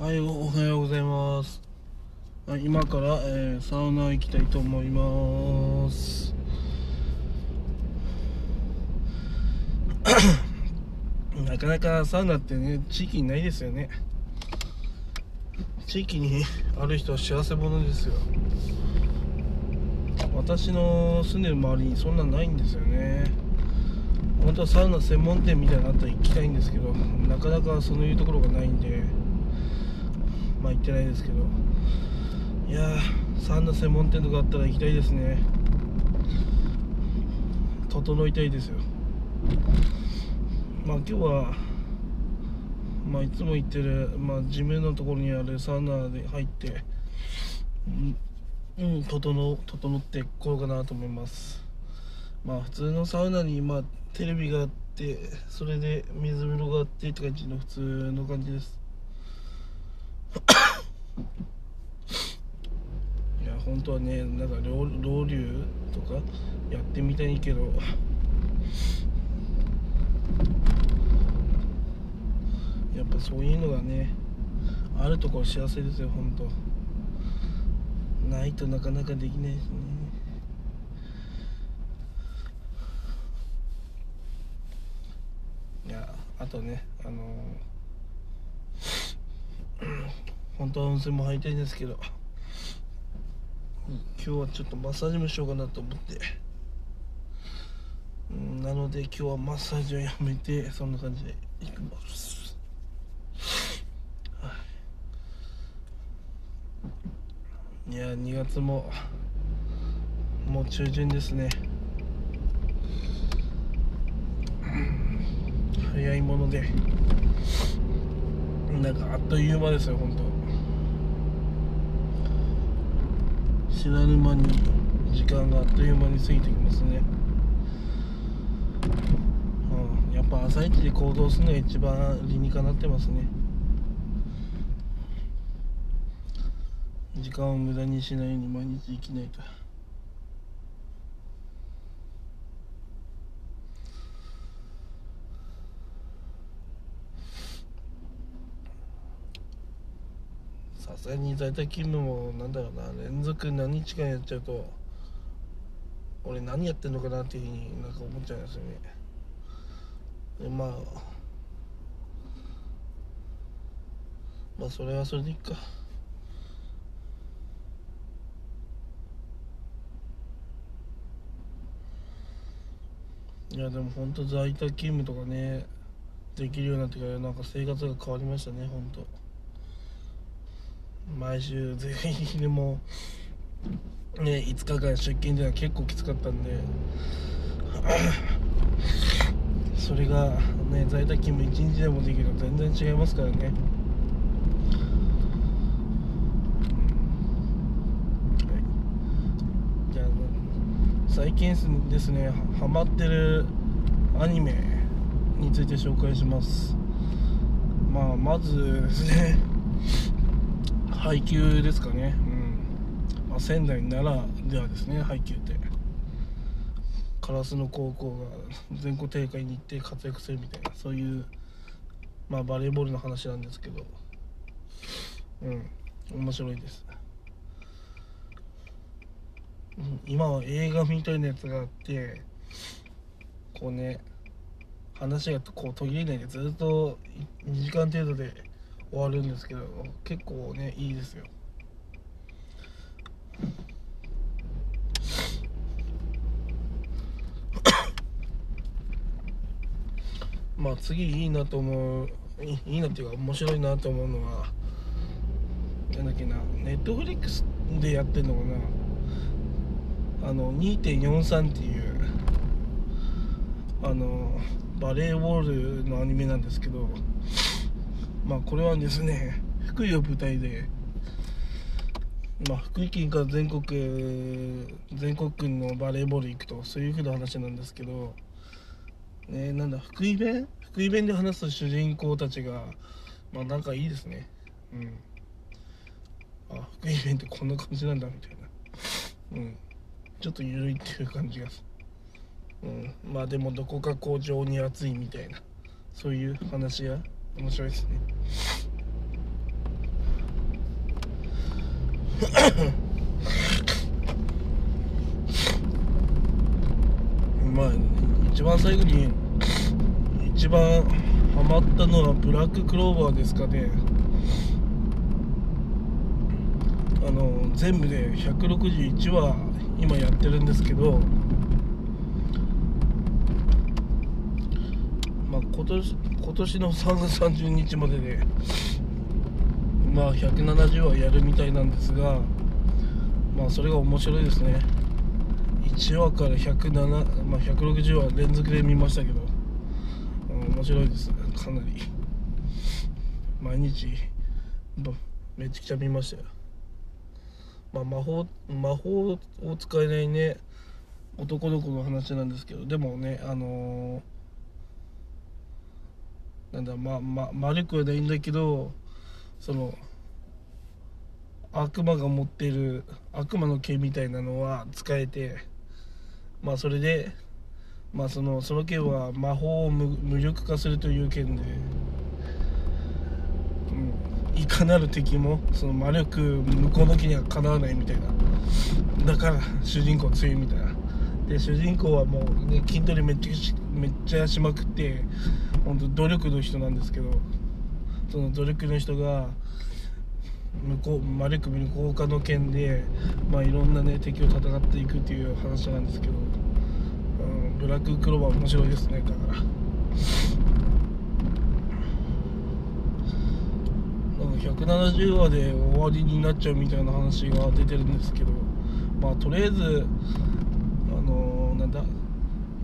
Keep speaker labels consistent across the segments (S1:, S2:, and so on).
S1: はい、おはようございます。はい、今から、えーサウナ行きたいと思います。なかなかサウナってね、地域にないですよね。地域にある人は幸せ者ですよ。私の住んでる周りにそんなんないんですよね。本当はサウナ専門店みたいなのあったら行きたいんですけど、なかなかそういうところがないんで。まあ行ってないですけど。いやーサウナ専門店とかあったら行きたいですね。整いたいですよ。まあ今日はまあいつも行ってる、まあ、ジムのところにあるサウナで入ってうん、うん、整整っていこうかなと思います。まあ普通のサウナにまあテレビがあってそれで水風呂があってって感じの普通の感じですいや本当はねなんかロウロウリュとかやってみたいけど。やっぱそういうのがねあるところ幸せですよ本当。ないとなかなかできないですね。いやあとねあの 本当は温泉も入りたいんですけど。今日はちょっとマッサージもしようかなと思って。うんなので今日はマッサージをやめてそんな感じでいきます。い。や2月ももう中旬ですね。早いもので。なんかあっという間ですよ本当。知らぬ間に時間があっという間に過ぎてきますね。うんやっぱ朝一で行動するのが一番理にかなってますね。時間を無駄にしないように毎日生きないと。さすがに在宅勤務もなんだろうな連続何日間やっちゃうと俺何やってんのかなっていうふうになんか思っちゃいますよね。でまあまあそれはそれでいいか。いやでも本当在宅勤務とかねできるようになってからなんか生活が変わりましたね本当。毎週全員でもね5日間出勤っていうのは結構きつかったんで それがね在宅勤務1日でもできると全然違いますからね。じゃあ最近ですねハマってるアニメについて紹介します。まあまずですね配給ですかね、うん。まあ、仙台奈良ではですね配給って。烏野高校が全国大会に行って活躍するみたいなそういう、まあ、バレーボールの話なんですけど。うん。面白いです、うん、今は映画みたいなやつがあってこうね話がこう途切れないでずっと2時間程度で終わるんですけど結構ねいいですよ。まあ次いいなと思ういいなっていうか面白いなと思うのはなんだっけなネットフリックスでやってんのかな。あの2.43っていうあのバレーボールのアニメなんですけどまあこれはですね福井を舞台で、まあ、福井県から全国全国区のバレーボール行くとそういうふうな話なんですけど、ね、なんだ福井弁？福井弁で話す主人公たちがまあなんかいいですね。うん。あ福井弁ってこんな感じなんだみたいな。うん。ちょっと緩いっていう感じがすうん。まあでもどこかこう情に熱いみたいなそういう話が面白いですね。まあ一番最後に一番ハマったのはブラッククローバーですかね。あの全部で161話今やってるんですけどまあ今年今年の3月30日まででまあ170話やるみたいなんですがまあそれが面白いですね。1話から107、まあ、160話連続で見ましたけど、面白いです。かなり。毎日めちゃくちゃ見ましたよ。まあ、魔法魔法を使えないね男の子の話なんですけどでもねあの、なんだまま丸くはないんだけどその悪魔が持ってる悪魔の毛みたいなのは使えてまあそれでまあそのその剣は魔法を無力化するという剣で、うん、いかなる敵もその魔力向こうの木にはかなわないみたいな。だから主人公強いみたいな。で主人公はもう、ね、筋トレめっちゃめっちゃしまくって本当努力の人なんですけどその努力の人が向こう魔力向こう化の剣で、まあ、いろんな、ね、敵を戦っていくっていう話なんですけど、うん、ブラッククローバー面白いですねだから。170話で終わりになっちゃうみたいな話が出てるんですけどまあとりあえずあのー、なんだ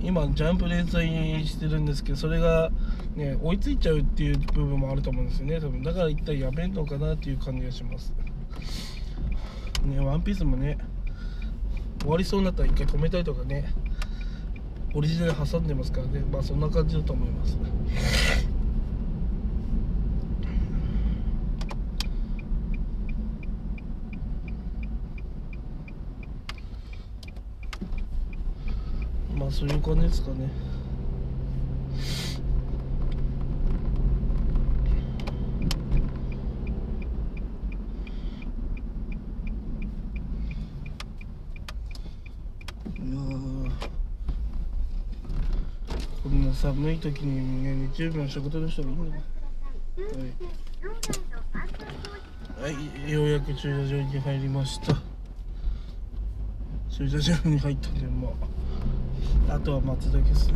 S1: 今ジャンプ連載してるんですけどそれがね追いついちゃうっていう部分もあると思うんですよね。多分だから一体やめんのかなっていう感じがします。ねワンピースもね終わりそうになったら一回止めたいとかねオリジナル挟んでますからね。まあそんな感じだと思います。まあそういう感じですかね。こんな寒い時にね日曜日の仕事の人がいいんだはい、はい、ようやく駐車場に入りました。駐車場に入ったんでまあ。あとは待つだけですね。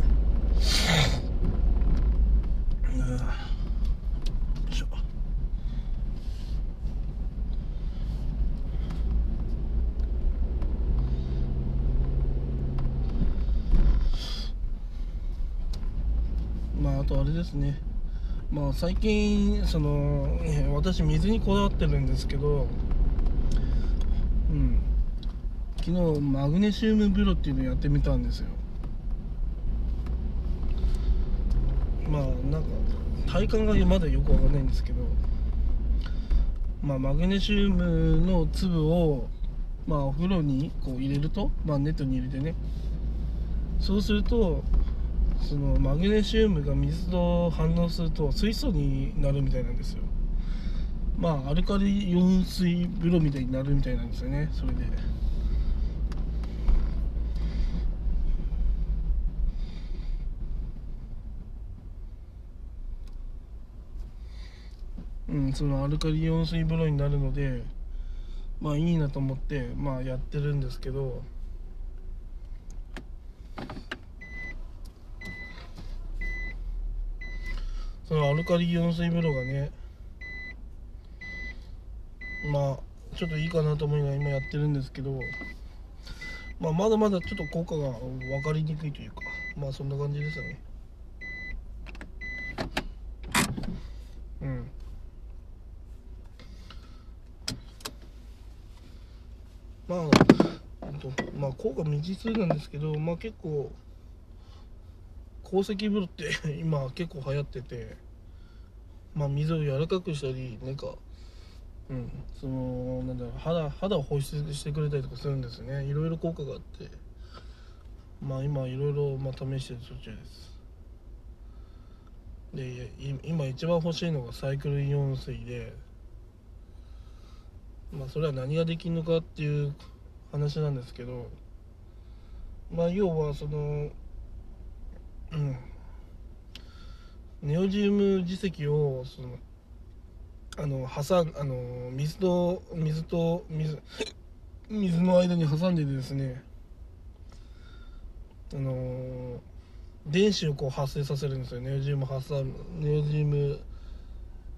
S1: まああとあれですね。まあ最近その私水にこだわってるんですけど昨日マグネシウム風呂っていうのやってみたんですよ。まあなんか体感がまだよくわかんないんですけどまあマグネシウムの粒をまあお風呂にこう入れるとまあネットに入れてね。そうするとそのマグネシウムが水と反応すると水素になるみたいなんですよ。まあアルカリイオン水風呂みたいになるみたいなんですよね。それで。うん、そのアルカリイオン水風呂になるのでまあいいなと思ってまあやってるんですけどそのアルカリイオン水風呂がねまあちょっといいかなと思いながら今やってるんですけどまあまだまだちょっと効果が分かりにくいというかまあそんな感じですよねうんまあ、まあ、効果未知数なんですけど、まあ結構、鉱石風呂って 今結構流行ってて、まあ水を柔らかくしたり、なんか、うん、その、なんだろう、肌、肌を保湿してくれたりとかするんですね。いろいろ効果があって、まあ今いろいろ、まあ、試してる途中です。で、今一番欲しいのがサイクルイオン水で、まあそれは何ができるのかっていう話なんですけどまあ要はそのうん。ネオジウム磁石をそのあの挟んあの水と水と水水の間に挟んでですねあの電子をこう発生させるんですよ。ネオジウム挟むネオジウム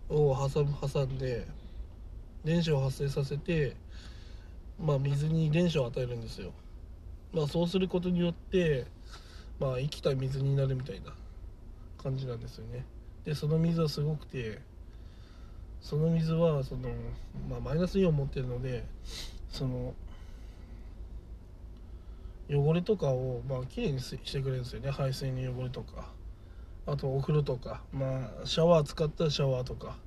S1: を挟む挟んで電子を発生させてまあ水に電子を与えるんですよ。まあそうすることによってまあ生きた水になるみたいな感じなんですよね。でその水はすごくてその水はその、まあ、マイナスイオン持ってるのでその汚れとかをまあきれいにしてくれるんですよね。排水の汚れとか。あとお風呂とか。まあシャワー使ったらシャワーとか。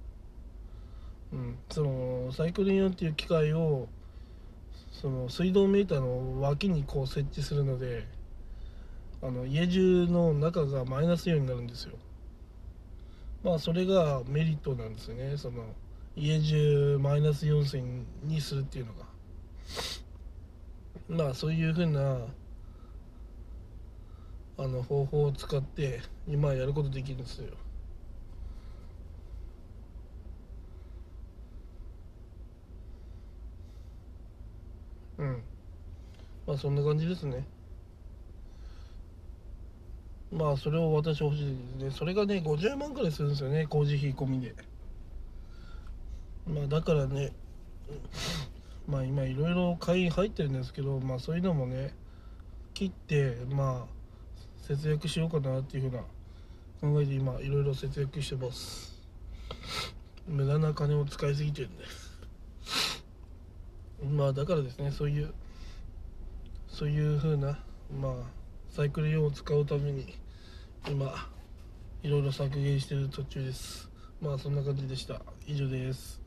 S1: うん。そのサイクルイオンっていう機械をその水道メーターの脇にこう設置するのであの家中の中がマイナスイオンになるんですよ。まあそれがメリットなんですよね。その家中マイナスイオン水にするっていうのが。まあそういうふうなあの方法を使って今やることできるんですよ。うん。まあそんな感じですね。まあそれを私欲しいですね。それがね50万くらいするんですよね。工事費込みで。まあだからねまあ今いろいろ会員入ってるんですけどまあそういうのもね切ってまあ節約しようかなっていうふうな考えて今いろいろ節約してます。無駄な金を使いすぎてるんです。まあだからですねそういうそういう風なまあサイクル用を使うために今いろいろ削減してる途中です。まあそんな感じでした。以上です。